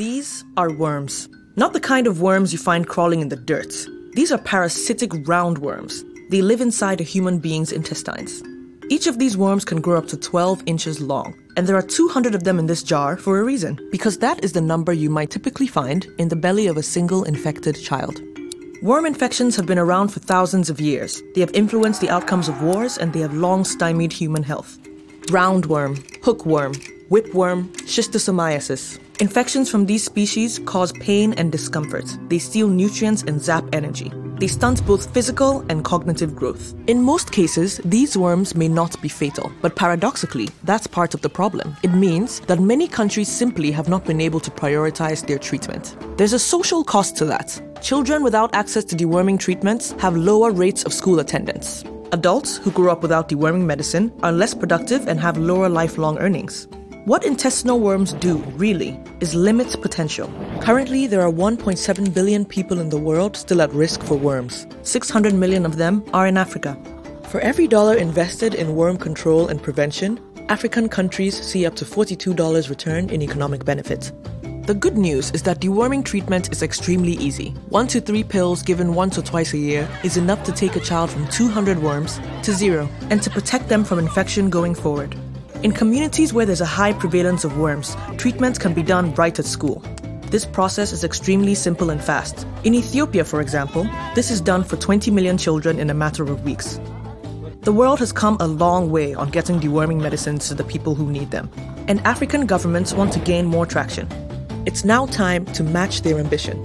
These are worms. Not the kind of worms you find crawling in the dirt. These are parasitic roundworms. They live inside a human being's intestines. Each of these worms can grow up to 12 inches long, and there are 200 of them in this jar for a reason, because that is the number you might typically find in the belly of a single infected child. Worm infections have been around for thousands of years. They have influenced the outcomes of wars and they have long stymied human health. Roundworm, hookworm, whipworm, schistosomiasis. Infections from these species cause pain and discomfort. They steal nutrients and zap energy. They stunt both physical and cognitive growth. In most cases, these worms may not be fatal, but paradoxically, that's part of the problem. It means that many countries simply have not been able to prioritize their treatment. There's a social cost to that. Children without access to deworming treatments have lower rates of school attendance. Adults who grew up without deworming medicine are less productive and have lower lifelong earnings. What intestinal worms do, really, is limit potential. Currently, there are 1.7 billion people in the world still at risk for worms. 600 million of them are in Africa. For every dollar invested in worm control and prevention, African countries see up to $42 return in economic benefit. The good news is that deworming treatment is extremely easy. One to three pills given once or twice a year is enough to take a child from 200 worms to zero and to protect them from infection going forward. In communities where there's a high prevalence of worms, treatments can be done right at school. This process is extremely simple and fast. In Ethiopia, for example, this is done for 20 million children in a matter of weeks. The world has come a long way on getting deworming medicines to the people who need them, and African governments want to gain more traction. It's now time to match their ambition.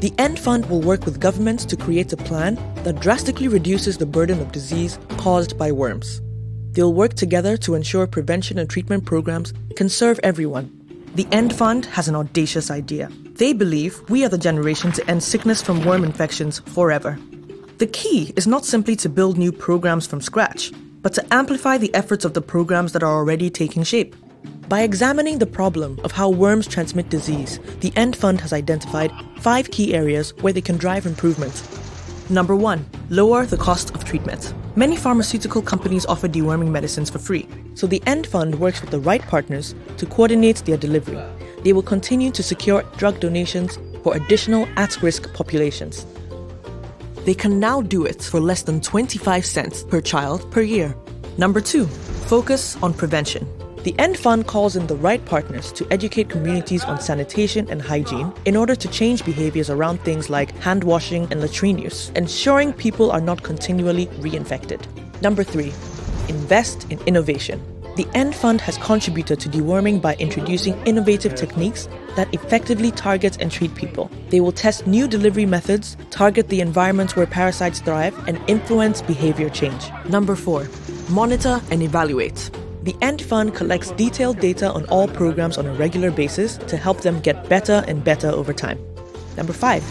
The End Fund will work with governments to create a plan that drastically reduces the burden of disease caused by worms. They'll work together to ensure prevention and treatment programs can serve everyone. The End Fund has an audacious idea. They believe we are the generation to end sickness from worm infections forever. The key is not simply to build new programs from scratch, but to amplify the efforts of the programs that are already taking shape. By examining the problem of how worms transmit disease, the End Fund has identified five key areas where they can drive improvement. Number one, lower the cost of treatment. Many pharmaceutical companies offer deworming medicines for free, so the End Fund works with the right partners to coordinate their delivery. They will continue to secure drug donations for additional at risk populations. They can now do it for less than 25 cents per child per year. Number two, focus on prevention. The End Fund calls in the right partners to educate communities on sanitation and hygiene in order to change behaviors around things like hand washing and latrine use, ensuring people are not continually reinfected. Number three, invest in innovation. The End Fund has contributed to deworming by introducing innovative techniques that effectively target and treat people. They will test new delivery methods, target the environments where parasites thrive, and influence behavior change. Number four, monitor and evaluate. The End Fund collects detailed data on all programs on a regular basis to help them get better and better over time. Number five,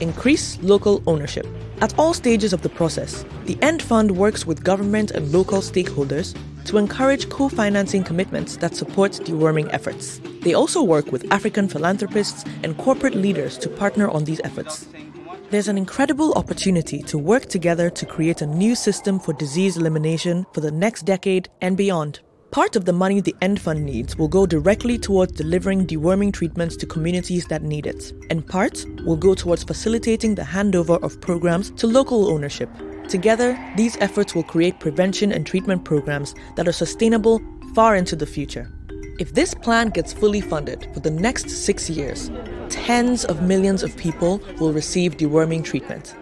increase local ownership. At all stages of the process, the End Fund works with government and local stakeholders to encourage co financing commitments that support deworming efforts. They also work with African philanthropists and corporate leaders to partner on these efforts. There's an incredible opportunity to work together to create a new system for disease elimination for the next decade and beyond. Part of the money the End Fund needs will go directly towards delivering deworming treatments to communities that need it, and part will go towards facilitating the handover of programs to local ownership. Together, these efforts will create prevention and treatment programs that are sustainable far into the future. If this plan gets fully funded for the next six years, tens of millions of people will receive deworming treatment.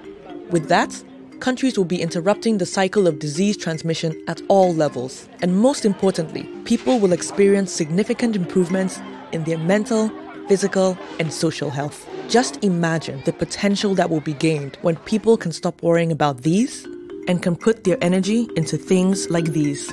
With that, countries will be interrupting the cycle of disease transmission at all levels. And most importantly, people will experience significant improvements in their mental, physical, and social health. Just imagine the potential that will be gained when people can stop worrying about these and can put their energy into things like these.